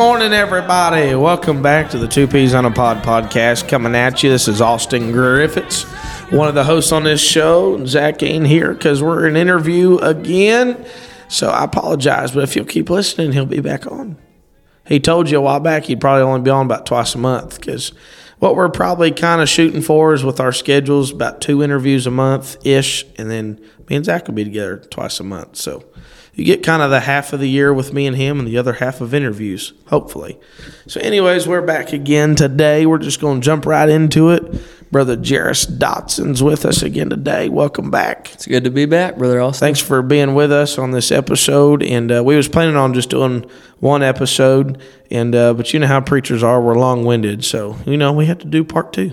Morning, everybody. Welcome back to the Two Peas on a Pod podcast. Coming at you, this is Austin Griffiths, one of the hosts on this show. Zach ain't here because we're in interview again. So I apologize, but if you'll keep listening, he'll be back on. He told you a while back he'd probably only be on about twice a month because what we're probably kind of shooting for is with our schedules about two interviews a month ish, and then me and Zach will be together twice a month. So you get kind of the half of the year with me and him and the other half of interviews, hopefully. So, anyways, we're back again today. We're just going to jump right into it. Brother Jairus Dotson's with us again today. Welcome back. It's good to be back, brother Austin. Thanks for being with us on this episode. And uh, we was planning on just doing one episode, and uh, but you know how preachers are, we're long winded, so you know we had to do part two.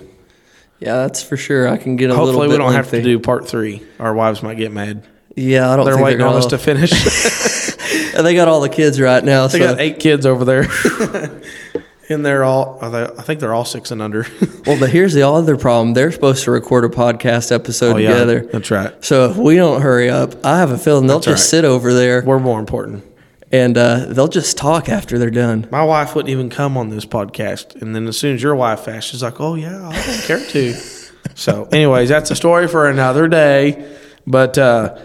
Yeah, that's for sure. I can get a little Hopefully, we don't have to do part three. Our wives might get mad. Yeah, I don't They're think waiting they're on us gonna- to finish. they got all the kids right now. They So, got eight kids over there, and they're all. are they- I think they're all six and under. well, but here's the other problem. They're supposed to record a podcast episode Oh, yeah, together. that's right. So if we don't hurry up, I have a feeling they'll That's just right. sit over there We're more important. and uh, they'll just talk after they're done. My wife wouldn't even come on this podcast, and then as soon as your wife asked, she's like, "Oh yeah, I don't care to." so, anyways, that's a story for another day. But uh,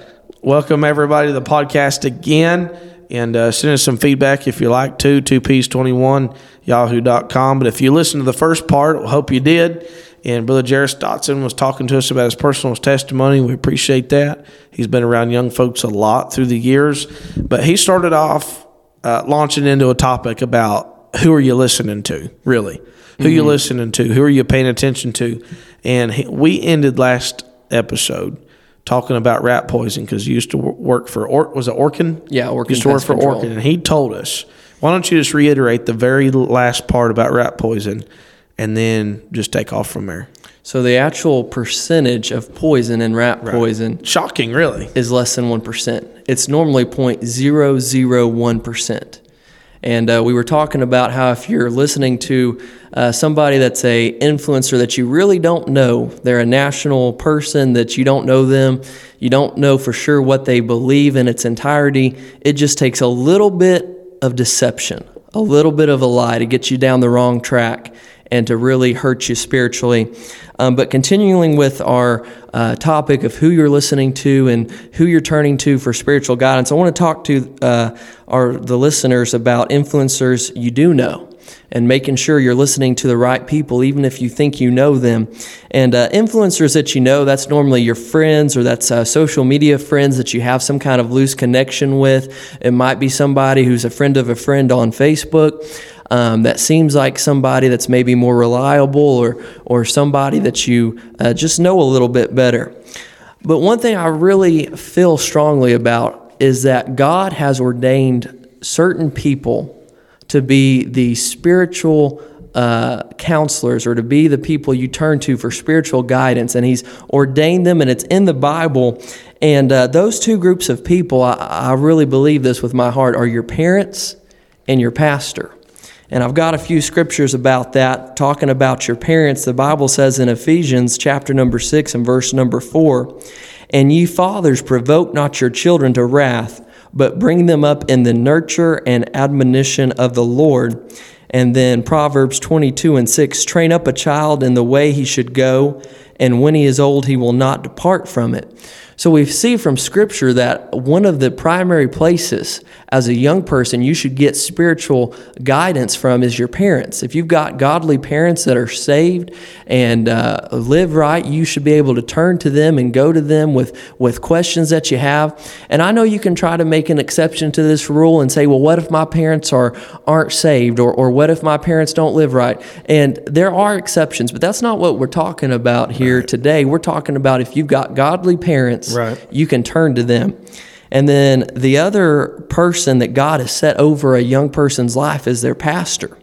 welcome everybody to the podcast again, and uh, send us some feedback if you like to. Two Peas twenty one yahoo.com. But if you listen to the first part, hope you did. And Brother Jairus Dotson was talking to us about his personal testimony. We appreciate that. He's been around young folks a lot through the years, but he started off uh, launching into a topic about who are you listening to, really? Who you listening to? Who are you paying attention to? And he, we ended last episode talking about rat poison because you used to work for or, was it Orkin? Yeah, Orkin Used to work for Control. Orkin, and he told us. Why don't you just reiterate the very last part about rat poison, and then just take off from there? So the actual percentage of poison in rat poison Shocking, really. is less than 1%. It's normally 0.001%. And uh, we were talking about how if you're listening to uh, somebody that's a influencer that you really don't know, they're a national person that you don't know them, you don't know for sure what they believe in its entirety, it just takes a little bit of deception, a little bit of a lie to get you down the wrong track and to really hurt you spiritually. Um, but continuing with our uh, topic of who you're listening to and who you're turning to for spiritual guidance, I want to talk to uh, our the listeners about influencers you do know. And making sure you're listening to the right people, even if you think you know them. And uh, influencers that you know, that's normally your friends or that's uh, social media friends that you have some kind of loose connection with. It might be somebody who's a friend of a friend on Facebook um, that seems like somebody that's maybe more reliable or or somebody that you uh, just know a little bit better. But one thing I really feel strongly about is that God has ordained certain people to be the spiritual uh, counselors or to be the people you turn to for spiritual guidance. And He's ordained them, and it's in the Bible. And uh, those two groups of people, I, I really believe this with my heart, are your parents and your pastor. And I've got a few scriptures about that, talking about your parents. The Bible says in Ephesians chapter number 6 and verse number 4 And ye fathers, provoke not your children to wrath, but bring them up in the nurture and admonition of the Lord. And then Proverbs 22 and 6 Train up a child in the way he should go, and when he is old, he will not depart from it. So we see from Scripture that one of the primary places as a young person you should get spiritual guidance from is your parents. If you've got godly parents that are saved and uh, live right, you should be able to turn to them and go to them with, with questions that you have. And I know you can try to make an exception to this rule and say, well, what if my parents are, aren't saved? Or, or what if my parents don't live right? And there are exceptions, but that's not what we're talking about here today. We're talking about if you've got godly parents, Right. you can turn to them. And then the other person that God has set over a young person's life is their pastor.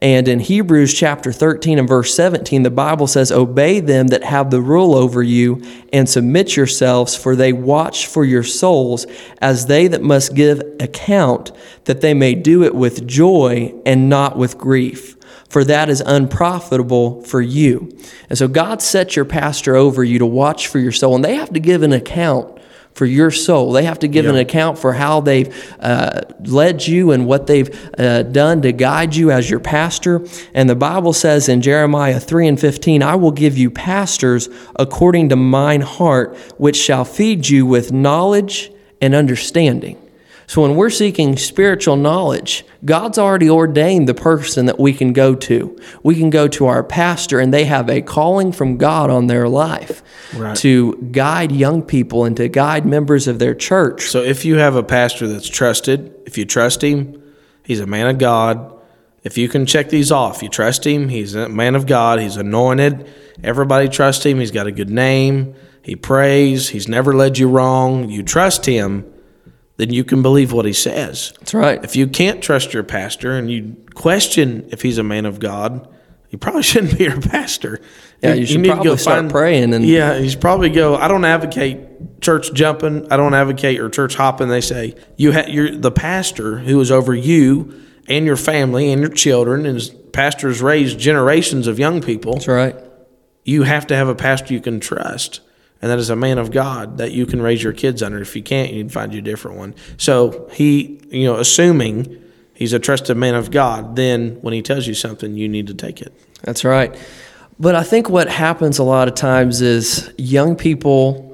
And in Hebrews chapter 13 and verse 17, the Bible says, Obey them that have the rule over you, and submit yourselves, for they watch for your souls, as they that must give account, that they may do it with joy and not with grief. For that is unprofitable for you. And so God sets your pastor over you to watch for your soul, and they have to give an account for your soul. They have to give an account for how they've uh, led you and what they've uh, done to guide you as your pastor. And the Bible says in Jeremiah 3 and 15, I will give you pastors according to mine heart, which shall feed you with knowledge and understanding. So when we're seeking spiritual knowledge, God's already ordained the person that we can go to. We can go to our pastor, and they have a calling from God on their life Right. to guide young people and to guide members of their church. So if you have a pastor that's trusted, if you trust him, he's a man of God. If you can check these off, you trust him, he's a man of God, he's anointed. Everybody trusts him, he's got a good name, he prays, he's never led you wrong. You trust him, then you can believe what he says. That's right. If you can't trust your pastor and you question if he's a man of God, you probably shouldn't be your pastor. Yeah, you should probably go start praying and- yeah, you should probably go. I don't advocate church jumping. I don't advocate or church hopping. They say you ha- you're the pastor who is over you and your family and your children, and pastors raise generations of young people. That's right. You have to have a pastor you can trust, and that is a man of God that you can raise your kids under. If you can't, you can find you a different one. So he, you know, assuming he's a trusted man of God, then when he tells you something, you need to take it. That's right. But I think what happens a lot of times is young people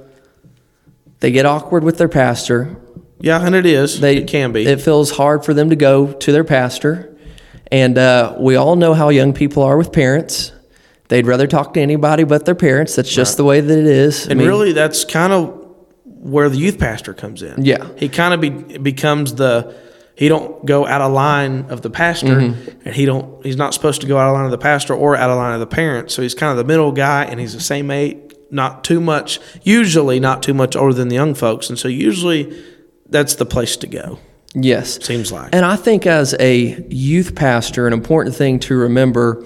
they get awkward with their pastor. Yeah, and it is. They it can be. It feels hard for them to go to their pastor, and uh, we all know how young people are with parents. They'd rather talk to anybody but their parents. That's just the way that it is. I And mean, really, that's kind of where the youth pastor comes in. Yeah. he kind of be, becomes the he don't go out of line of the pastor, Mm-hmm. and he don't he's not supposed to go out of line of the pastor or out of line of the parents. So he's kind of the middle guy, and he's the same age, not too much, usually not too much older than the young folks, and so usually that's the place to go. yes, Seems like. And I think as a youth pastor, an important thing to remember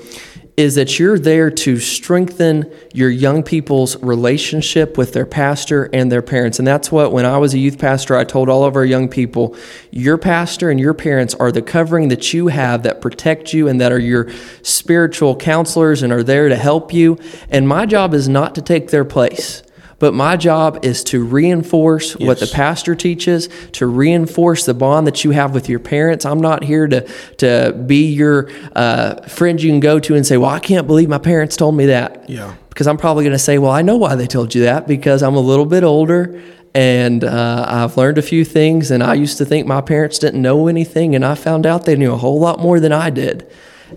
is that you're there to strengthen your young people's relationship with their pastor and their parents. And that's what, when I was a youth pastor, I told all of our young people your pastor and your parents are the covering that you have that protect you and that are your spiritual counselors and are there to help you. And my job is not to take their place. But my job is to reinforce what the pastor teaches, to reinforce the bond that you have with your parents. I'm not here to to be your uh, friend you can go to and say, "Well, I can't believe my parents told me that." Yeah. Because I'm probably going to say, "Well, I know why they told you that because I'm a little bit older." And uh, I've learned a few things, and I used to think my parents didn't know anything, and I found out they knew a whole lot more than I did.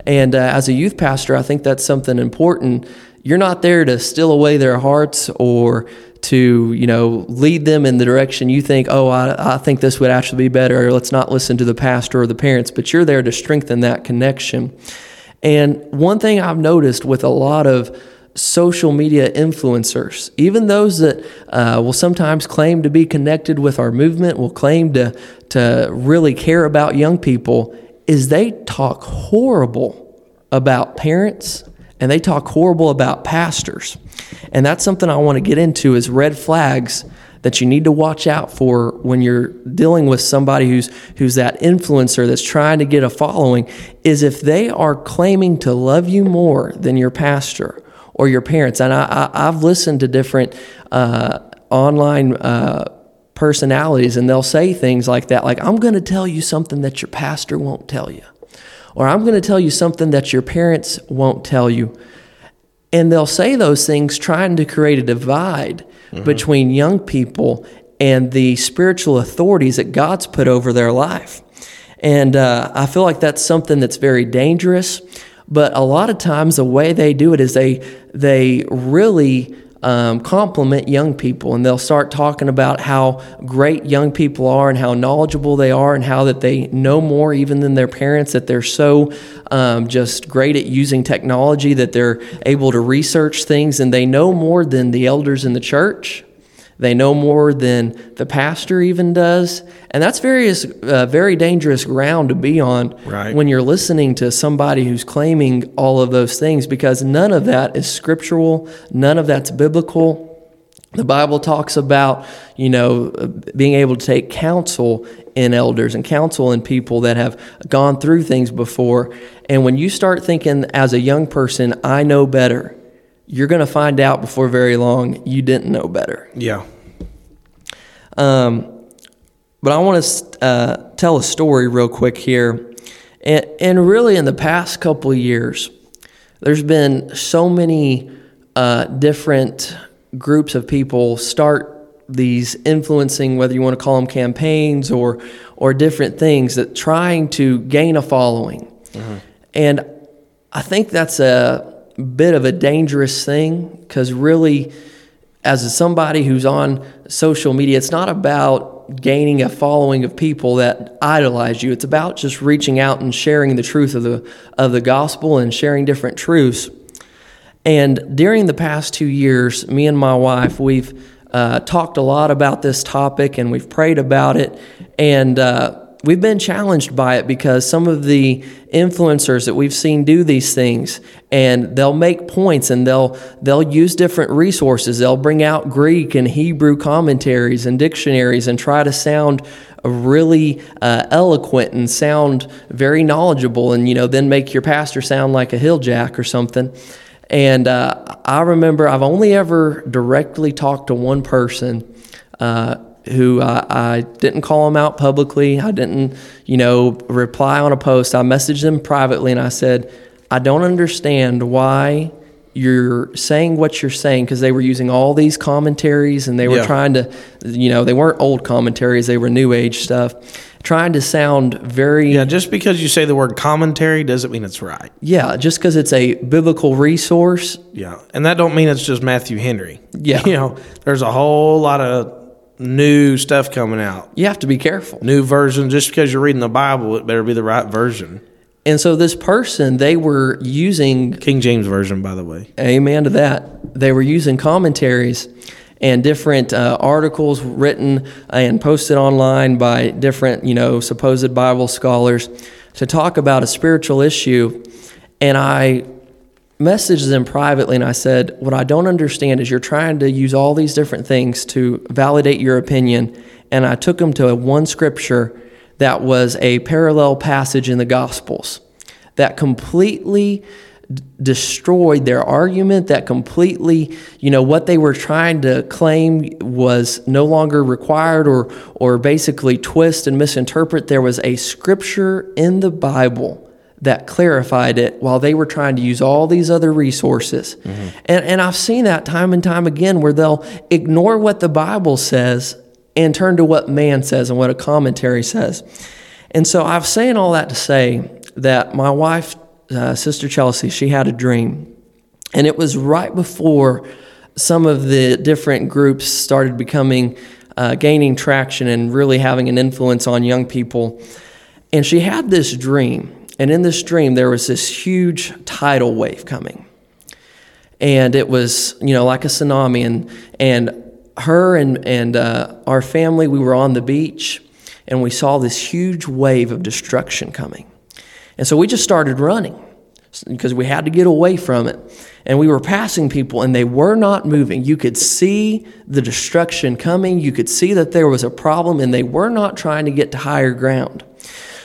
And uh, as a youth pastor, I think that's something important. You're not there to steal away their hearts or to, you know, lead them in the direction you think, oh, I, I think this would actually be better, or let's not listen to the pastor or the parents, but you're there to strengthen that connection. And one thing I've noticed with a lot of social media influencers, even those that uh, will sometimes claim to be connected with our movement, will claim to, to really care about young people, is they talk horrible about parents and they talk horrible about pastors. And that's something I want to get into is red flags that you need to watch out for when you're dealing with somebody who's who's that influencer that's trying to get a following is if they are claiming to love you more than your pastor or your parents. And I, I, I've listened to different uh, online uh, personalities, and they'll say things like that, like "I'm going to tell you something that your pastor won't tell you," or "I'm going to tell you something that your parents won't tell you." And they'll say those things trying to create a divide between young people and the spiritual authorities that God's put over their life. And uh, I feel like that's something that's very dangerous. But a lot of times, the way they do it is they they really um, compliment young people, and they'll start talking about how great young people are and how knowledgeable they are, and how that they know more even than their parents. That they're so um, just great at using technology that they're able to research things, and they know more than the elders in the church. They know more than the pastor even does, and that's very uh, very dangerous ground to be on Right. when you're listening to somebody who's claiming all of those things because none of that is scriptural, none of that's biblical. The Bible talks about, you know, being able to take counsel in elders and counsel in people that have gone through things before. And when you start thinking as a young person, I know better, you're going to find out before very long you didn't know better. Yeah. Um, but I want to uh, tell a story real quick here. And, and really, in the past couple of years, there's been so many uh, different groups of people start these influencing, whether you want to call them campaigns or or different things, that trying to gain a following. And I think that's a bit of a dangerous thing because really, as somebody who's on social media, it's not about gaining a following of people that idolize you. It's about just reaching out and sharing the truth of the of the gospel and sharing different truths. And during the past two years, me and my wife, we've uh, talked a lot about this topic and we've prayed about it. And uh, we've been challenged by it because some of the influencers that we've seen do these things and they'll make points and they'll they'll use different resources. They'll bring out greek and hebrew commentaries and dictionaries and try to sound really uh, eloquent and sound very knowledgeable and you know then make your pastor sound like a hilljack or something. And uh, i remember i've only ever directly talked to one person uh, who I, I, didn't call them out publicly. I didn't, you know, reply on a post. I messaged them privately and I said, I don't understand why you're saying what you're saying because they were using all these commentaries and they were Yeah. trying to, you know, they weren't old commentaries, they were new age stuff, trying to sound very Yeah, just because you say the word commentary doesn't mean it's right. yeah, just because it's a biblical resource. Yeah, and that don't mean it's just Matthew Henry. Yeah. you know, there's a whole lot of new stuff coming out, You have to be careful. new version, Just because you're reading the Bible, it better be the right version. And so this person, they were using King James version, by the way. Amen to that. They were using commentaries and different uh, articles written and posted online by different, you know, supposed Bible scholars to talk about a spiritual issue. And I messaged them privately and I said, What I don't understand is you're trying to use all these different things to validate your opinion. And I took them to a one scripture that was a parallel passage in the Gospels that completely destroyed their argument that completely you know what they were trying to claim was no longer required or or basically twist and misinterpret there was a scripture in the bible that clarified it while they were trying to use all these other resources and and I've seen that time and time again where they'll ignore what the bible says and turn to what man says and what a commentary says and so I'm saying all that to say that my wife, uh, Sister Chelsea, she had a dream. And it was right before some of the different groups started becoming, uh, gaining traction and really having an influence on young people. And she had this dream. And in this dream, there was this huge tidal wave coming. And it was you know like a tsunami. And and her and and uh, our family we were on the beach and we saw this huge wave of destruction coming. And so we just started running because we had to get away from it. And we were passing people and they were not moving. You could see the destruction coming. You could see that there was a problem and they were not trying to get to higher ground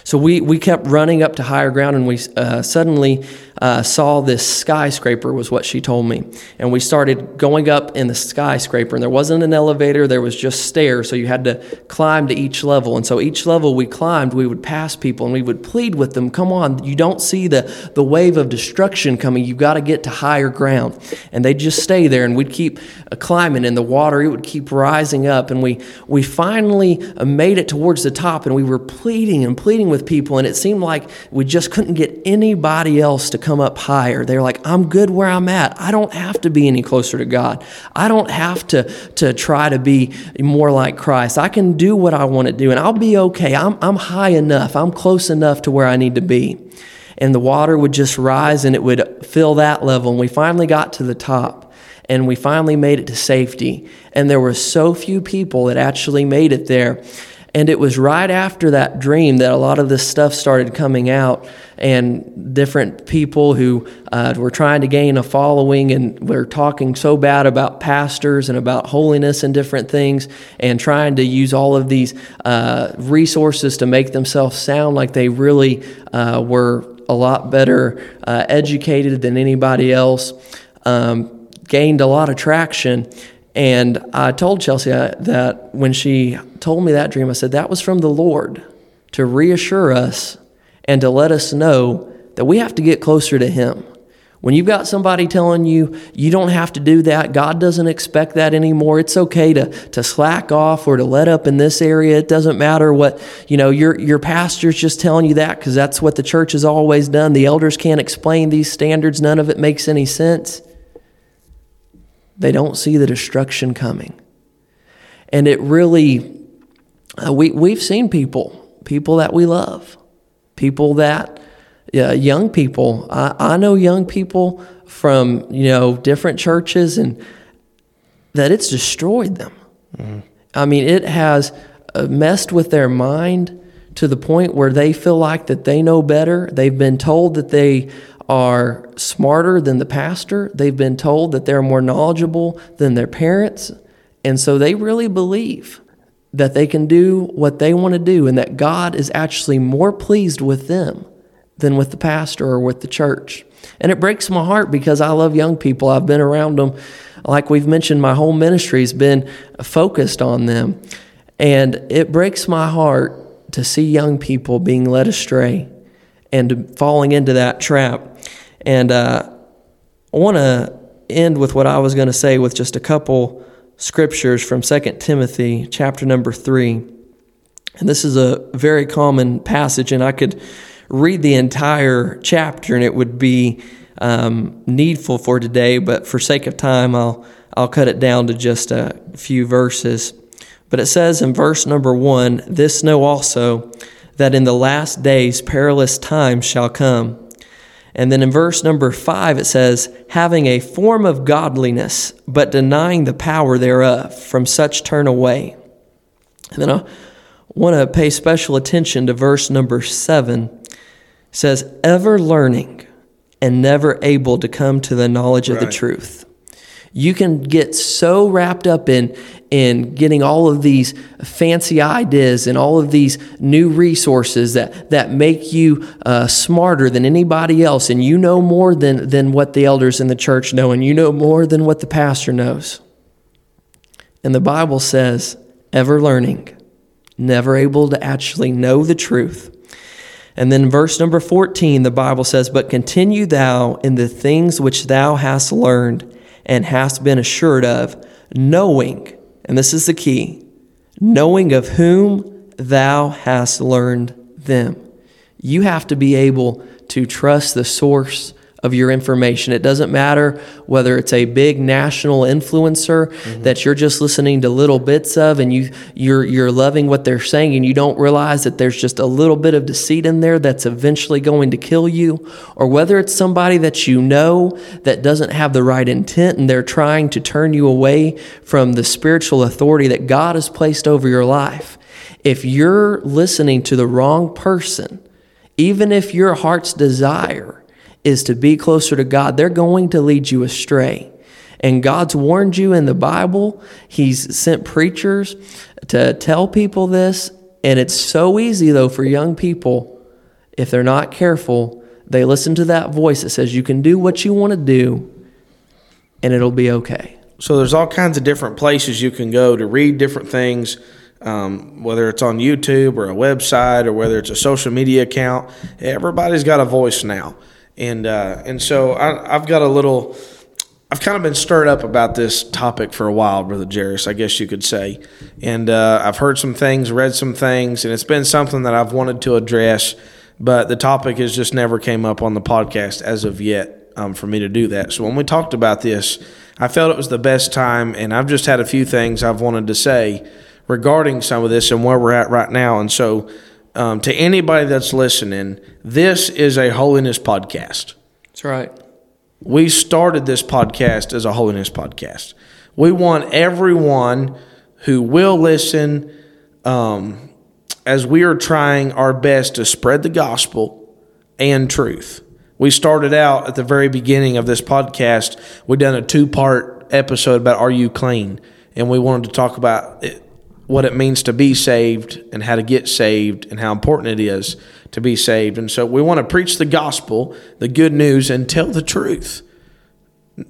so we, we kept running up to higher ground, and we uh, suddenly uh, saw this skyscraper, was what she told me. And we started going up in the skyscraper, and there wasn't an elevator, there was just stairs, so you had to climb to each level. And so each level we climbed, we would pass people, and we would plead with them, Come on, you don't see the, the wave of destruction coming, you've got to get to higher ground. And they'd just stay there, and we'd keep uh, climbing, and the water, it would keep rising up. And we, we finally uh, made it towards the top, and we were pleading and pleading with people, and it seemed like we just couldn't get anybody else to come up higher. They're like, I'm good where I'm at. I don't have to be any closer to God. I don't have to, to try to be more like Christ. I can do what I want to do, and I'll be okay. I'm, I'm high enough, I'm close enough to where I need to be. And the water would just rise and it would fill that level. And we finally got to the top and we finally made it to safety. And there were so few people that actually made it there. And it was right after that dream that a lot of this stuff started coming out, and different people who uh, were trying to gain a following and were talking so bad about pastors and about holiness and different things, and trying to use all of these uh, resources to make themselves sound like they really uh, were a lot better uh, educated than anybody else. Um, gained a lot of traction. And I told Chelsea that when she told me that dream, I said, that was from the Lord to reassure us and to let us know that we have to get closer to Him. When you've got somebody telling you you don't have to do that, God doesn't expect that anymore. It's okay to, to slack off or to let up in this area. It doesn't matter what, you know, your, your pastor's just telling you that because that's what the church has always done. The elders can't explain these standards. None of it makes any sense. They don't see the destruction coming. And it really, uh, we, we've seen people, people that we love, people that uh, young people. I, I know young people from you know different churches, and that it's destroyed them. Mm-hmm. I mean, it has uh, messed with their mind to the point where they feel like that they know better. They've been told that they are smarter than the pastor. They've been told that they're more knowledgeable than their parents. And so they really believe that they can do what they want to do and that God is actually more pleased with them than with the pastor or with the church. And it breaks my heart because I love young people. I've been around them. Like we've mentioned, my whole ministry has been focused on them. And it breaks my heart to see young people being led astray and falling into that trap. And uh, I want to end with what I was going to say with just a couple scriptures from 2 Timothy chapter number 3. And this is a very common passage, and I could read the entire chapter, and it would be um, needful for today. But for sake of time, I'll I'll cut it down to just a few verses. But it says in verse number one, "This know also that in the last days perilous times shall come." And then in verse number five, it says, having a form of godliness, but denying the power thereof, from such turn away. And then I want to pay special attention to verse number seven says, ever learning and never able to come to the knowledge of the truth. You can get so wrapped up in in getting all of these fancy ideas and all of these new resources that that make you uh, smarter than anybody else, and you know more than than what the elders in the church know, and you know more than what the pastor knows. And the Bible says, ever learning, never able to actually know the truth. And then verse number 14, the Bible says, But continue thou in the things which thou hast learned and hast been assured of, knowing, and this is the key, knowing of whom thou hast learned them. You have to be able to trust the source of your information. It doesn't matter whether it's a big national influencer mm-hmm. that you're just listening to little bits of and you you're you're loving what they're saying and you don't realize that there's just a little bit of deceit in there that's eventually going to kill you or whether it's somebody that you know that doesn't have the right intent and they're trying to turn you away from the spiritual authority that God has placed over your life. If you're listening to the wrong person, even if your heart's desire is to be closer to God, they're going to lead you astray. And God's warned you in the Bible. He's sent preachers to tell people this. And it's so easy, though, for young people, if they're not careful, they listen to that voice that says, You can do what you want to do, and it'll be okay. So there's all kinds of different places you can go to read different things. Um, whether it's on YouTube or a website or whether it's a social media account, everybody's got a voice now and uh, and so I, I've got a little. I've kind of been stirred up about this topic for a while, Brother Jairus, I guess you could say. And uh, I've heard some things, read some things, and it's been something that I've wanted to address, but the topic has just never came up on the podcast as of yet um, for me to do that. So when we talked about this, I felt it was the best time, and I've just had a few things I've wanted to say regarding some of this and where we're at right now. And so um, to anybody that's listening, this is a holiness podcast. That's right. We started this podcast as a holiness podcast. We want everyone who will listen, um, as we are trying our best to spread the gospel and truth. We started out at the very beginning of this podcast. We done a two part episode about Are You Clean? And we wanted to talk about it what it means to be saved and how to get saved and how important it is to be saved. And so we want to preach the gospel, the good news, and tell the truth.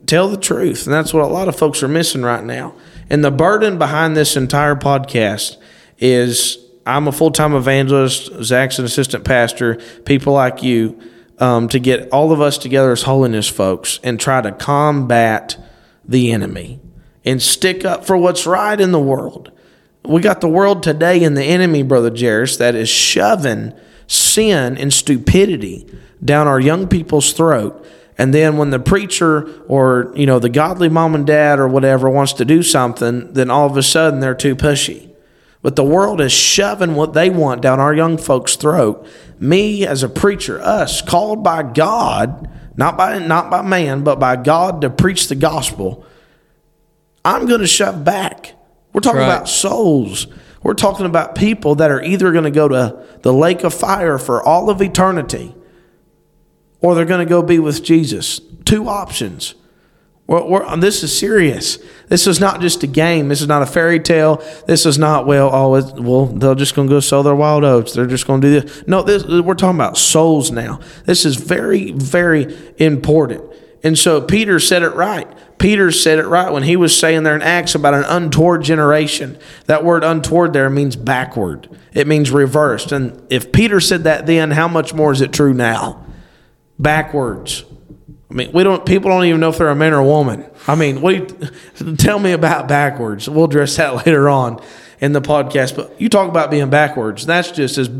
Tell the truth. And that's what a lot of folks are missing right now. And the burden behind this entire podcast is I'm a full time evangelist, Zach's an assistant pastor, people like you, um, to get all of us together as holiness folks and try to combat the enemy and stick up for what's right in the world. We got the world today and the enemy, Brother Jairus, that is shoving sin and stupidity down our young people's throat. And then when the preacher or, you know, the godly mom and dad or whatever wants to do something, then all of a sudden they're too pushy. But the world is shoving what they want down our young folks' throat. Me as a preacher, us called by God, not by not by man, but by God to preach the gospel, I'm going to shove back. We're talking Right. about souls. We're talking about people that are either going to go to the lake of fire for all of eternity or they're going to go be with Jesus. Two options. We're, we're, this is serious. This is not just a game. This is not a fairy tale. This is not well. Oh, it, well, they're just going to go sell their wild oats. They're just going to do this. No, this we're talking about souls now. This is very, very important. And so Peter said it right. Peter said it right when he was saying there in Acts about an untoward generation. That word untoward there means backward. It means reversed. And if Peter said that then, how much more is it true now? Backwards. I mean, we don't. People don't even know if they're a man or a woman. I mean, what? You, tell me about backwards. We'll address that later on in the podcast. But you talk about being backwards. That's just as.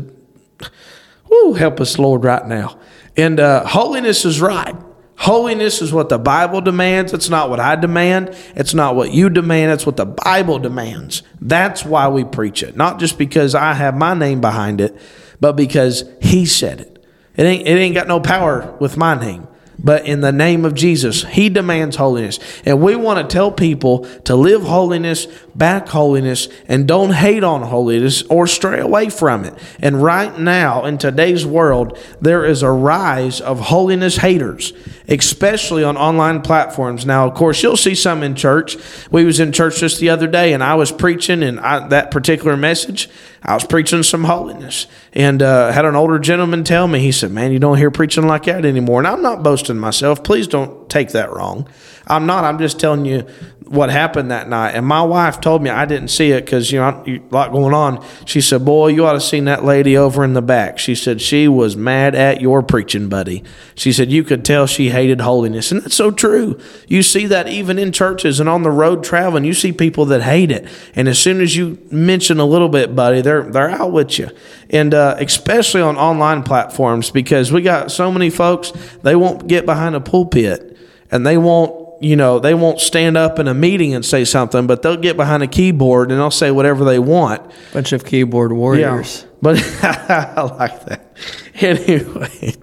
Woo, help us, Lord, right now. And uh, holiness is right. Holiness is what the Bible demands. It's not what I demand. It's not what you demand. It's what the Bible demands. That's why we preach it. Not just because I have my name behind it, but because He said it. It ain't, it ain't got no power with my name. But in the name of Jesus, He demands holiness. And we want to tell people to live holiness, back holiness, and don't hate on holiness or stray away from it. And right now, in today's world, there is a rise of holiness haters, especially on online platforms. Now, of course, you'll see some in church. We was in church just the other day, and I was preaching, and I, that particular message, I was preaching some holiness, and uh, had an older gentleman tell me, he said, "Man, you don't hear preaching like that anymore." And I'm not boasting myself. Please don't take that wrong. I'm not. I'm just telling you what happened that night. And my wife told me I didn't see it because you know a lot going on. She said, "Boy, you ought to seen that lady over in the back." She said she was mad at your preaching, buddy. She said you could tell she hated holiness, and that's so true. You see that even in churches and on the road traveling. You see people that hate it, and as soon as you mention a little bit, buddy, they're they're out with you. And uh, especially on online platforms because we got so many folks they won't get behind a pulpit and they won't you know, they won't stand up in a meeting and say something, but they'll get behind a keyboard and they'll say whatever they want. Bunch of keyboard warriors. But I like that. Anyway.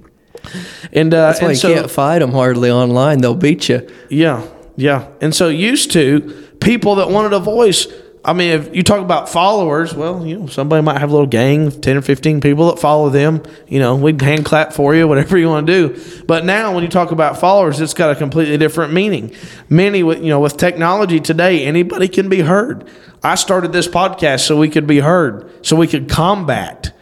And, uh, That's why you so, can't fight them hardly online. They'll beat you. yeah, yeah. And so used to people that wanted a voice. I mean, if you talk about followers, well, you know, somebody might have a little gang of 10 or 15 people that follow them. You know, we'd hand clap for you, whatever you want to do. But now when you talk about followers, it's got a completely different meaning. Many with, you know, with technology today, anybody can be heard. I started this podcast so we could be heard, so we could combat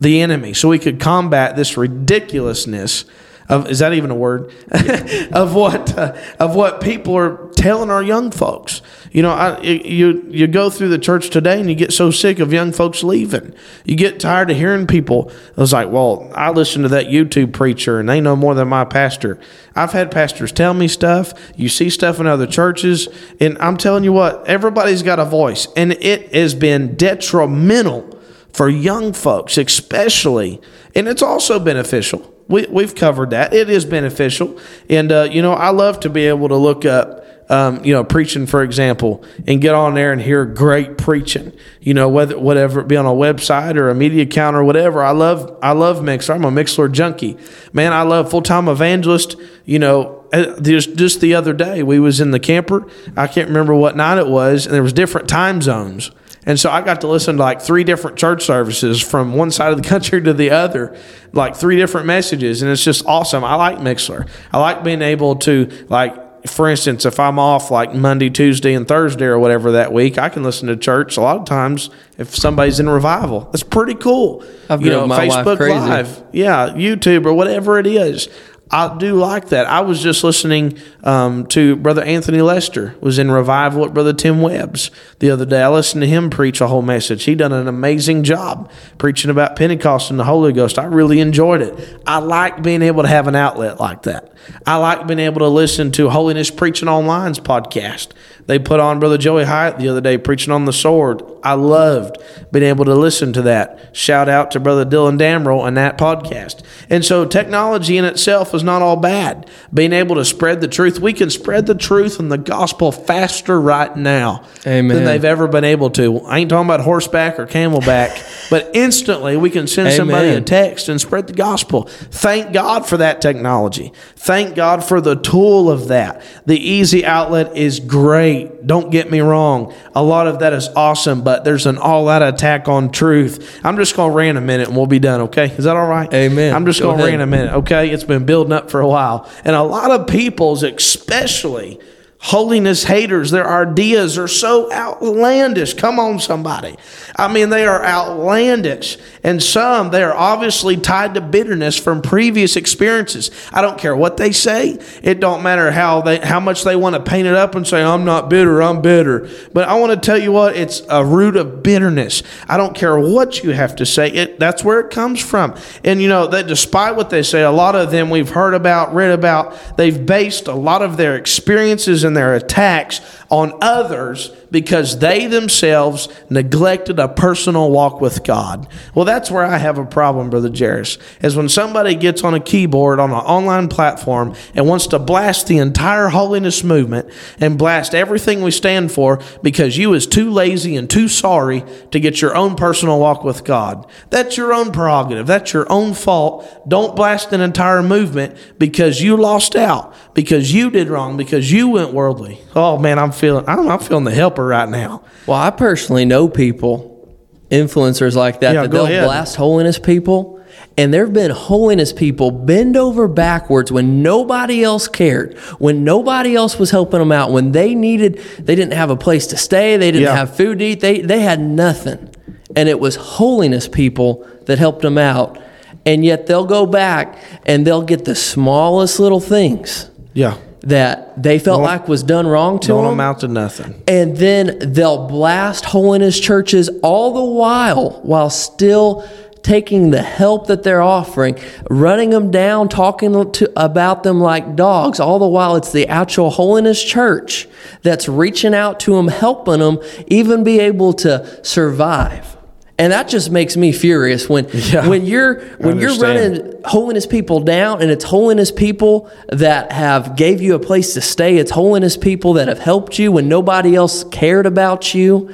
the enemy, so we could combat this ridiculousness of is that even a word of what uh, of what people are telling our young folks. You know, I, you you go through the church today and you get so sick of young folks leaving. You get tired of hearing people. I was like, well, I listen to that YouTube preacher and they know more than my pastor. I've had pastors tell me stuff. You see stuff in other churches, and I'm telling you what, everybody's got a voice, and it has been detrimental for young folks, especially, and it's also beneficial. We, we've covered that. It is beneficial, and uh, you know, I love to be able to look up, um, you know, preaching, for example, and get on there and hear great preaching. You know, whether whatever it be on a website or a media account or whatever. I love I love Mixlr. I'm a Mixlr junkie, man. I love full time evangelist. You know, uh, just just the other day we was in the camper. I can't remember what night it was, and there was different time zones. And so I got to listen to like three different church services from one side of the country to the other, like three different messages. And it's just awesome. I like Mixlr. I like being able to, like, for instance, if I'm off like Monday, Tuesday, and Thursday or whatever that week, I can listen to church a lot of times if somebody's in revival. That's pretty cool. I've you know, my Facebook. Live, yeah, YouTube or whatever it is. I do like that. I was just listening um, to Brother Anthony Lester was in revival at Brother Tim Webb's the other day. I listened to him preach a whole message. He done an amazing job preaching about Pentecost and the Holy Ghost. I really enjoyed it. I like being able to have an outlet like that. I like being able to listen to Holiness Preaching Online's podcast. They put on Brother Joey Hyatt the other day preaching on the sword. I loved being able to listen to that. Shout out to Brother Dylan Damrell and that podcast. And so technology in itself is not all bad. Being able to spread the truth, we can spread the truth and the gospel faster right now Amen. than they've ever been able to. I ain't talking about horseback or camelback, but instantly we can send somebody a text and spread the gospel. Thank God for that technology. Thank God for the tool of that. The easy outlet is great. Don't get me wrong. A lot of that is awesome, but there's an all out attack on truth. I'm just going to rant a minute and we'll be done, okay? Is that all right? Amen. I'm just going to rant a minute, okay? It's been building up for a while. And a lot of people's, especially holiness haters, their ideas are so outlandish. Come on, somebody. I mean, they are outlandish. And some, they are obviously tied to bitterness from previous experiences. I don't care what they say. It don't matter how they how much they want to paint it up and say, I'm not bitter, I'm bitter. But I want to tell you what, it's a root of bitterness. I don't care what you have to say. It that's where it comes from. And you know, that despite what they say, a lot of them we've heard about, read about, they've based a lot of their experiences their attacks on others because they themselves neglected a personal walk with God. Well, that's where I have a problem, Brother Jairus, is when somebody gets on a keyboard on an online platform and wants to blast the entire holiness movement and blast everything we stand for because you is too lazy and too sorry to get your own personal walk with God. That's your own prerogative. That's your own fault. Don't blast an entire movement because you lost out, because you did wrong, because you went worldly. Oh man, I'm feeling I'm, I'm feeling the helper right now. Well, I personally know people, influencers like that, Yeah, that they'll ahead. blast holiness people. And there have been holiness people bend over backwards when nobody else cared, when nobody else was helping them out, when they needed, they didn't have a place to stay, they didn't Yeah. have food to eat, they, they had nothing. And it was holiness people that helped them out. And yet they'll go back and they'll get the smallest little things Yeah. That they felt like was done wrong to Don't them amount to nothing. and then they'll blast holiness churches all the while while still taking the help that they're offering running them down talking to, about them like dogs all the while it's the actual holiness church that's reaching out to them helping them even be able to survive and that just makes me furious when Yeah, when you're when you're running holiness people down and it's holiness people that have gave you a place to stay. It's holiness people that have helped you when nobody else cared about you.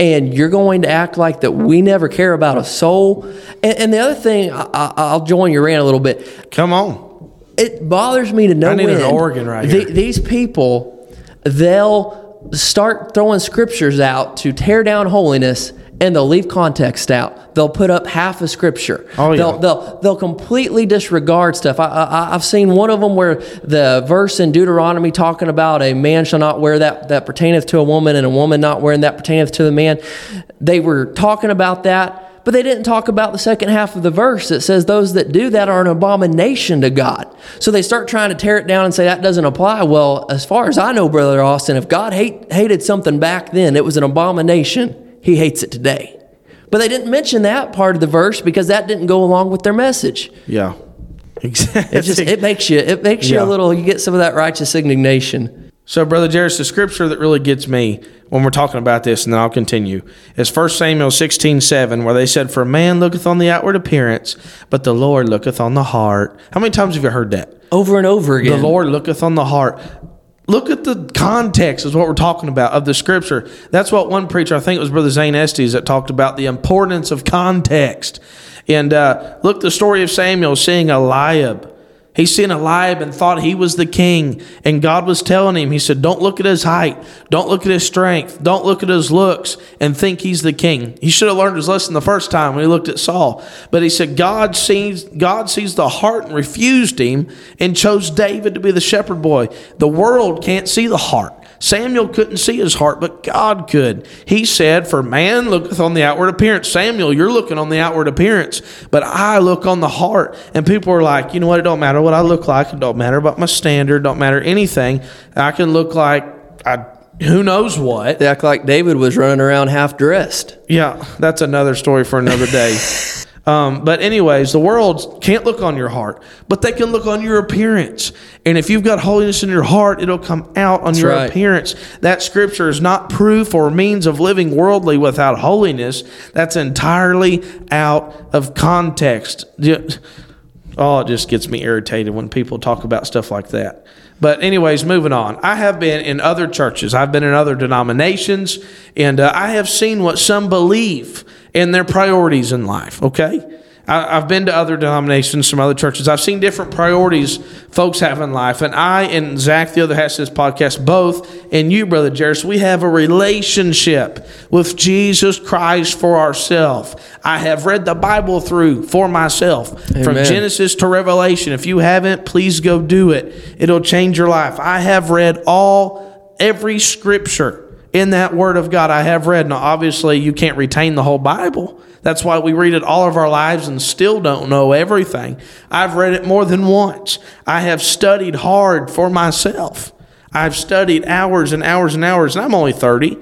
And you're going to act like that we never care about a soul. And, and the other thing I, I, i'll join your rant a little bit. Come on. it bothers me to no I need an organ right The- here. these people they'll start throwing scriptures out to tear down holiness and they'll leave context out. They'll put up half a scripture. Oh, yeah. They'll they'll, they'll completely disregard stuff. I, I I've seen one of them where the verse in Deuteronomy talking about a man shall not wear that that pertaineth to a woman and a woman not wearing that pertaineth to the man. They were talking about that. But they didn't talk about the second half of the verse that says those that do that are an abomination to God. So they start trying to tear it down and say that doesn't apply. Well, as far as I know, Brother Austin, if God hate, hated something back then, it was an abomination. He hates it today. But they didn't mention that part of the verse because that didn't go along with their message. Yeah. Exactly. It just it makes you it makes you Yeah. a little you get some of that righteous indignation. So, Brother Jairus, the scripture that really gets me when we're talking about this, and then I'll continue, is 1 Samuel 16 7, where they said, For a man looketh on the outward appearance, but the Lord looketh on the heart. How many times have you heard that? Over and over again. The Lord looketh on the heart. Look at the context, is what we're talking about of the scripture. That's what one preacher, I think it was Brother Zane Estes, that talked about the importance of context. And uh, look, the story of Samuel seeing Eliab. He seen Eliab and thought he was the king. And God was telling him, He said, Don't look at his height. Don't look at his strength. Don't look at his looks and think he's the king. He should have learned his lesson the first time when he looked at Saul. But he said, God sees, God sees the heart and refused him and chose David to be the shepherd boy. The world can't see the heart. Samuel couldn't see his heart, but God could. He said, For man looketh on the outward appearance. Samuel, you're looking on the outward appearance, but I look on the heart. And people are like, you know what? It don't matter what I look like. It don't matter about my standard. Don't matter anything. I can look like I who knows what. They act like David was running around half dressed. Yeah, that's another story for another day. um, but anyways, the world can't look on your heart, but they can look on your appearance. And if you've got holiness in your heart, it'll come out on your right. appearance. That scripture is not proof or means of living worldly without holiness. That's entirely out of context. Oh, it just gets me irritated when people talk about stuff like that. But, anyways, moving on. I have been in other churches, I've been in other denominations, and uh, I have seen what some believe in their priorities in life, okay? I, have been to other denominations, some other churches. I've seen different priorities folks have in life. And I and Zach, the other half of this podcast, both, and you, Brother Jairus, we have a relationship with Jesus Christ for ourselves. I have read the Bible through for myself Amen. from Genesis to Revelation. If you haven't, please go do it. It'll change your life. I have read all, every scripture in that Word of God I have read. Now, obviously, you can't retain the whole Bible. That's why we read it all of our lives and still don't know everything. I've read it more than once. I have studied hard for myself. I've studied hours and hours and hours, and I'm only 30,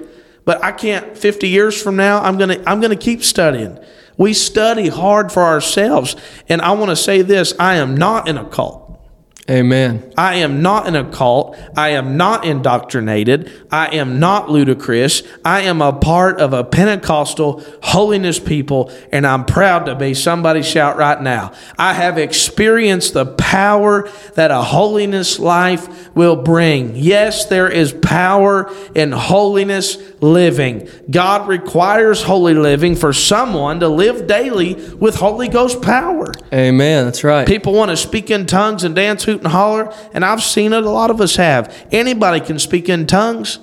but I can't 50 years from now, I'm going to I'm going to keep studying. We study hard for ourselves, and I want to say this, I am not in a cult. Amen. I am not in a cult. I am not indoctrinated. I am not ludicrous. I am a part of a Pentecostal holiness people, and I'm proud to be. Somebody shout right now. I have experienced the power that a holiness life will bring. Yes, there is power in holiness living. God requires holy living for someone to live daily with Holy Ghost power. Amen. That's right. People want to speak in tongues and dance, hoot, and holler, and I've seen it. A lot of us have. Anybody can speak in tongues.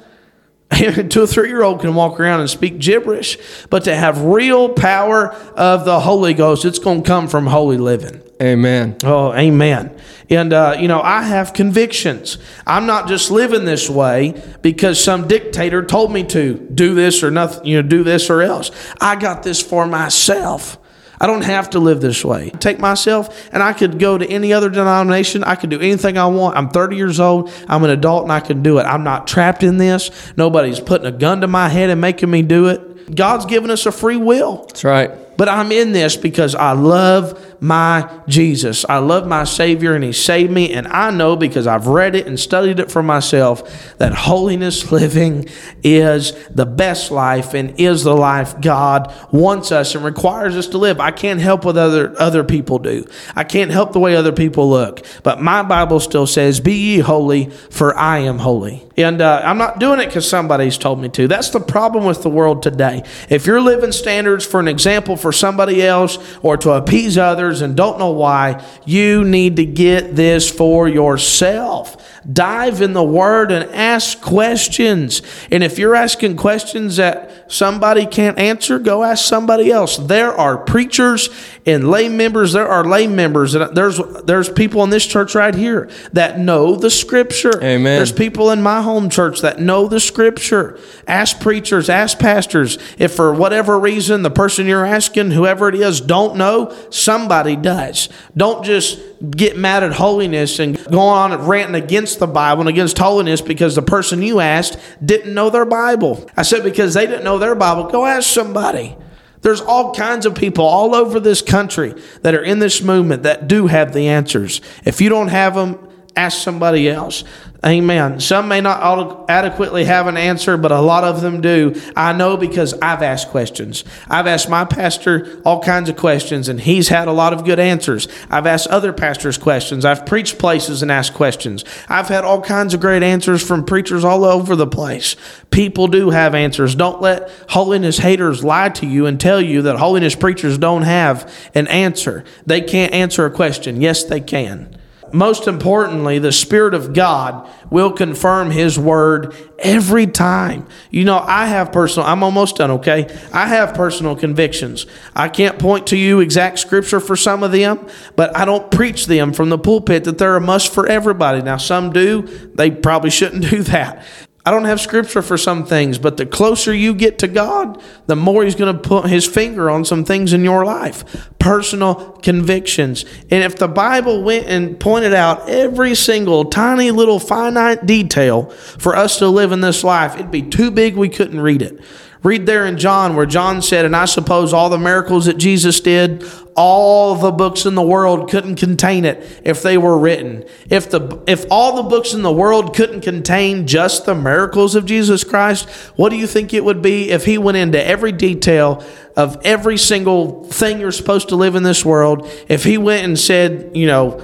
Two or three year old can walk around and speak gibberish, but to have real power of the Holy Ghost, it's going to come from holy living. Amen. Oh, amen. And, uh, you know, I have convictions. I'm not just living this way because some dictator told me to do this or nothing, you know, do this or else. I got this for myself. I don't have to live this way. Take myself and I could go to any other denomination. I could do anything I want. I'm 30 years old. I'm an adult and I can do it. I'm not trapped in this. Nobody's putting a gun to my head and making me do it. God's given us a free will. That's right. But I'm in this because I love my Jesus. I love my Savior and He saved me. And I know because I've read it and studied it for myself that holiness living is the best life and is the life God wants us and requires us to live. I can't help what other, other people do, I can't help the way other people look. But my Bible still says, Be ye holy, for I am holy. And uh, I'm not doing it because somebody's told me to. That's the problem with the world today. If you're living standards for an example for somebody else or to appease others and don't know why, you need to get this for yourself. Dive in the Word and ask questions. And if you're asking questions that somebody can't answer, go ask somebody else. There are preachers and lay members. There are lay members. And There's there's people in this church right here that know the Scripture. Amen. There's people in my home church that know the Scripture. Ask preachers. Ask pastors. If for whatever reason the person you're asking, whoever it is, don't know, somebody does. Don't just get mad at holiness and go on ranting against the Bible and against holiness because the person you asked didn't know their Bible. I said, because they didn't know their Bible, go ask somebody. There's all kinds of people all over this country that are in this movement that do have the answers. If you don't have them, ask somebody else. Amen. Some may not adequately have an answer, but a lot of them do. I know because I've asked questions. I've asked my pastor all kinds of questions, and he's had a lot of good answers. I've asked other pastors questions. I've preached places and asked questions. I've had all kinds of great answers from preachers all over the place. People do have answers. Don't let holiness haters lie to you and tell you that holiness preachers don't have an answer. They can't answer a question. Yes, they can most importantly, the Spirit of God will confirm His word every time. You know, I have personal, I'm almost done, okay? I have personal convictions. I can't point to you exact scripture for some of them, but I don't preach them from the pulpit that they're a must for everybody. Now, some do, they probably shouldn't do that. I don't have scripture for some things, but the closer you get to God, the more He's going to put His finger on some things in your life. Personal convictions. And if the Bible went and pointed out every single tiny little finite detail for us to live in this life, it'd be too big we couldn't read it. Read there in John where John said, and I suppose all the miracles that Jesus did, all the books in the world couldn't contain it if they were written. If the if all the books in the world couldn't contain just the miracles of Jesus Christ, what do you think it would be if he went into every detail of every single thing you're supposed to live in this world? If he went and said, you know,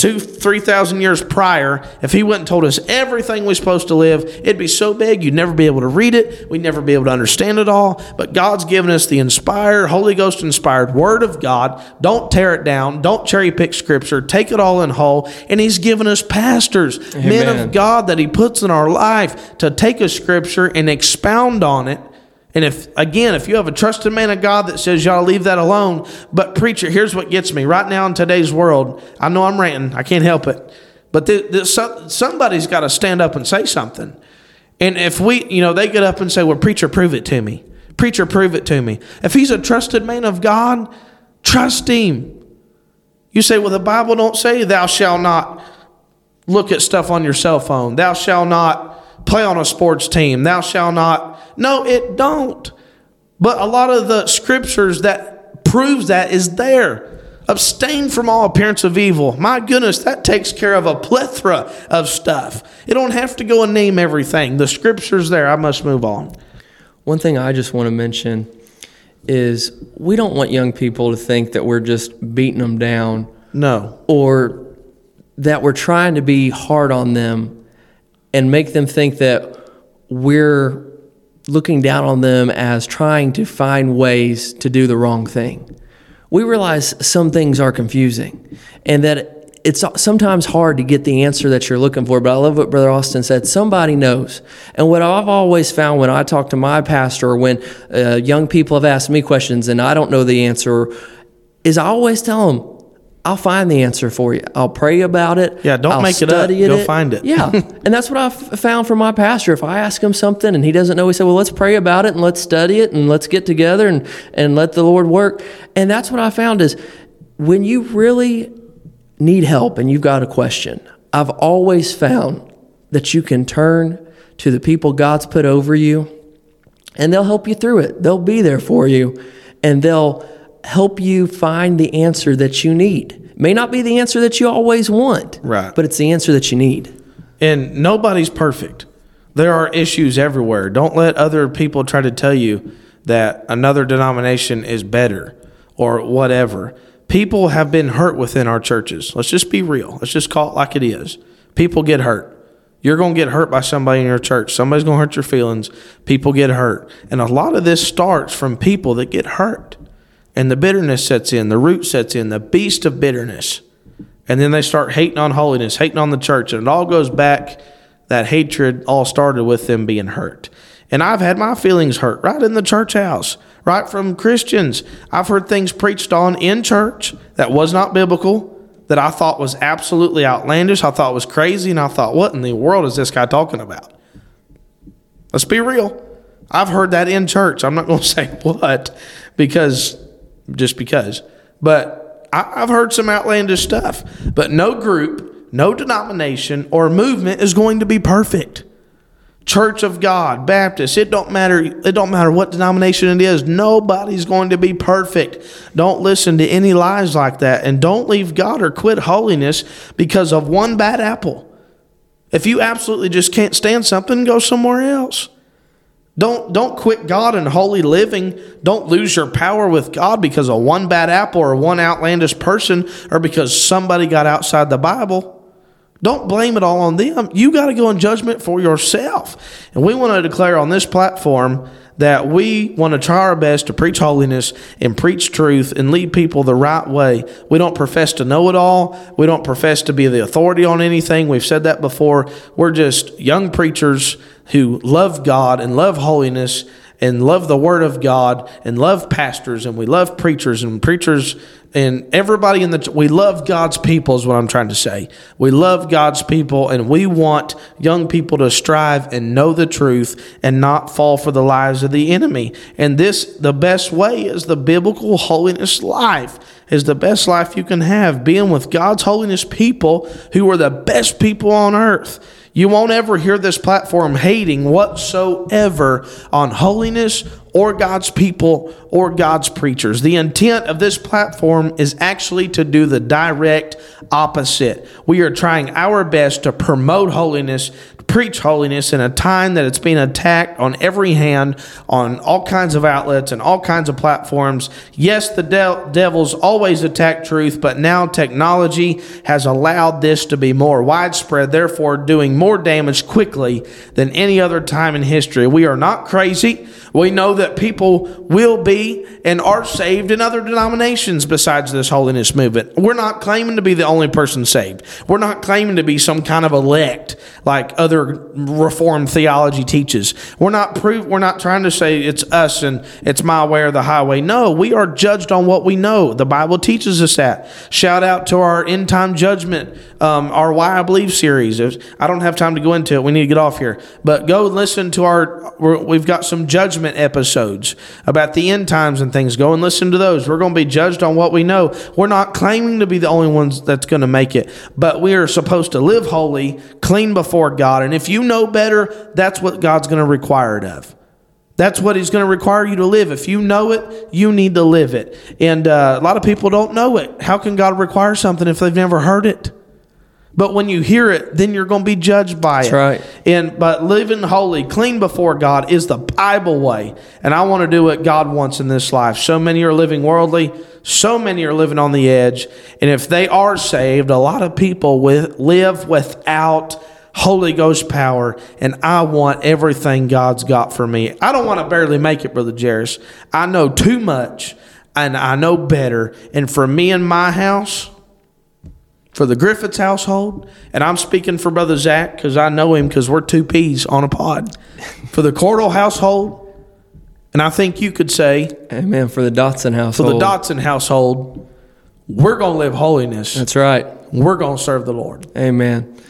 two, three thousand years prior, if he went and told us everything we're supposed to live, it'd be so big you'd never be able to read it. We'd never be able to understand it all. But God's given us the inspired, Holy Ghost inspired Word of God. Don't tear it down. Don't cherry pick Scripture. Take it all in whole. And He's given us pastors, men of God that He puts in our life to take a Scripture and expound on it. And if again, if you have a trusted man of God that says y'all leave that alone, but preacher, here's what gets me right now in today's world. I know I'm ranting, I can't help it, but some, somebody's got to stand up and say something. And if we, you know, they get up and say, "Well, preacher, prove it to me." Preacher, prove it to me. If he's a trusted man of God, trust him. You say, "Well, the Bible don't say thou shalt not look at stuff on your cell phone. Thou shalt not play on a sports team. Thou shalt not. No, it don't. But a lot of the scriptures that proves that is there. Abstain from all appearance of evil. My goodness, that takes care of a plethora of stuff. You don't have to go and name everything. The scripture's there. I must move on. One thing I just want to mention is we don't want young people to think that we're just beating them down No. or that we're trying to be hard on them and make them think that we're looking down on them as trying to find ways to do the wrong thing. We realize some things are confusing and that it's sometimes hard to get the answer that you're looking for, but I love what Brother Austin said. Somebody knows. And what I've always found when I talk to my pastor or when uh, young people have asked me questions and I don't know the answer is I always tell them, I'll find the answer for you. I'll pray about it. Yeah, don't I'll make it up. study Go find it. Yeah. and that's what I've found from my pastor. If I ask him something and he doesn't know, he said, Well, let's pray about it and let's study it and let's get together and, and let the Lord work. And that's what I found is when you really need help and you've got a question, I've always found that you can turn to the people God's put over you and they'll help you through it. They'll be there for you and they'll help you find the answer that you need. May not be the answer that you always want, Right. but it's the answer that you need. And nobody's perfect. There are issues everywhere. Don't let other people try to tell you that another denomination is better or whatever. People have been hurt within our churches. Let's just be real. Let's just call it like it is. People get hurt. You're going to get hurt by somebody in your church. Somebody's going to hurt your feelings. People get hurt. And a lot of this starts from people that get hurt. And the bitterness sets in, the root sets in, the beast of bitterness. And then they start hating on holiness, hating on the church. And it all goes back, that hatred all started with them being hurt. And I've had my feelings hurt right in the church house, right from Christians. I've heard things preached on in church that was not biblical, that I thought was absolutely outlandish. I thought was crazy. And I thought, what in the world is this guy talking about? Let's be real. I've heard that in church. I'm not going to say what because just because. But I, I've heard some outlandish stuff. But no group, no denomination or movement is going to be perfect. Church of God, Baptist, it don't matter it don't matter what denomination it is. Nobody's going to be perfect. Don't listen to any lies like that and don't leave God or quit holiness because of one bad apple. If you absolutely just can't stand something, go somewhere else. Don't don't quit God and holy living. Don't lose your power with God because of one bad apple or one outlandish person or because somebody got outside the Bible. Don't blame it all on them. You got to go in judgment for yourself. And we want to declare on this platform that we want to try our best to preach holiness and preach truth and lead people the right way. We don't profess to know it all. We don't profess to be the authority on anything. We've said that before. We're just young preachers who love God and love holiness and love the Word of God and love pastors and we love preachers and preachers and everybody in the we love God's people is what I'm trying to say. We love God's people and we want young people to strive and know the truth and not fall for the lies of the enemy. And this the best way is the biblical holiness life is the best life you can have being with God's holiness people who are the best people on earth. You won't ever hear this platform hating whatsoever on holiness or God's people or God's preachers. The intent of this platform is actually to do the direct opposite. We are trying our best to promote holiness, preach holiness in a time that it's being attacked on every hand, on all kinds of outlets and all kinds of platforms. Yes, the de- devil's always attack truth, but now technology has allowed this to be more widespread, therefore, doing more damage quickly than any other time in history. We are not crazy. We know that people will be and are saved in other denominations besides this holiness movement. We're not claiming to be the only person saved. We're not claiming to be some kind of elect like other reformed theology teaches. We're not proof we're not trying to say it's us and it's my way or the highway. No, we are judged on what we know. The Bible teaches us that. Shout out to our end time judgment, um, our Why I Believe series. I don't have time to go into it. We need to get off here. But go listen to our we've got some judgment judgment episodes about the end times and things. Go and listen to those. We're going to be judged on what we know. We're not claiming to be the only ones that's going to make it, but we are supposed to live holy, clean before God. And if you know better, that's what God's going to require it of. That's what he's going to require you to live. If you know it, you need to live it. And uh, a lot of people don't know it. How can God require something if they've never heard it? But when you hear it, then you're going to be judged by That's it. right. And but living holy, clean before God is the Bible way. And I want to do what God wants in this life. So many are living worldly, so many are living on the edge. And if they are saved, a lot of people with, live without Holy Ghost power, and I want everything God's got for me. I don't want to barely make it, Brother Jairus. I know too much and I know better. And for me and my house, for the Griffiths household, and I'm speaking for Brother Zach because I know him because we're two peas on a pod. For the Cordell household, and I think you could say Amen. For the Dotson household. for the Dotson household, we're going to live holiness. That's right. We're going to serve the Lord. Amen.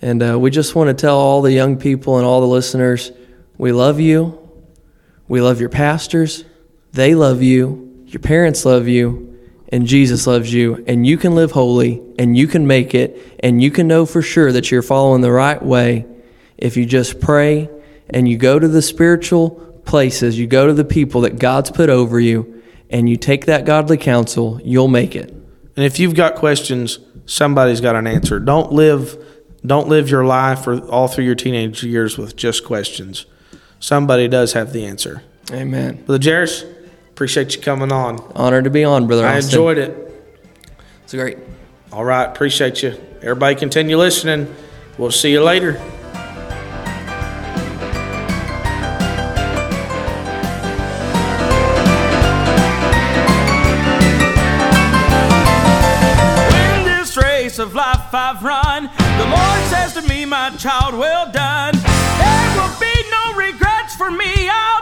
And uh, we just want to tell all the young people and all the listeners we love you. We love your pastors. They love you. Your parents love you. And Jesus loves you. And you can live holy and you can make it. And you can know for sure that you're following the right way if you just pray and you go to the spiritual places, you go to the people that God's put over you, and you take that godly counsel, you'll make it. And if you've got questions, somebody's got an answer. Don't live don't live your life or all through your teenage years with just questions. Somebody does have the answer. Amen. Brother Jairus, appreciate you coming on. Honored to be on, Brother I Austin. enjoyed it. It's great. All right, appreciate you. Everybody continue listening. We'll see you later. My child, well done. There will be no regrets for me. I'll.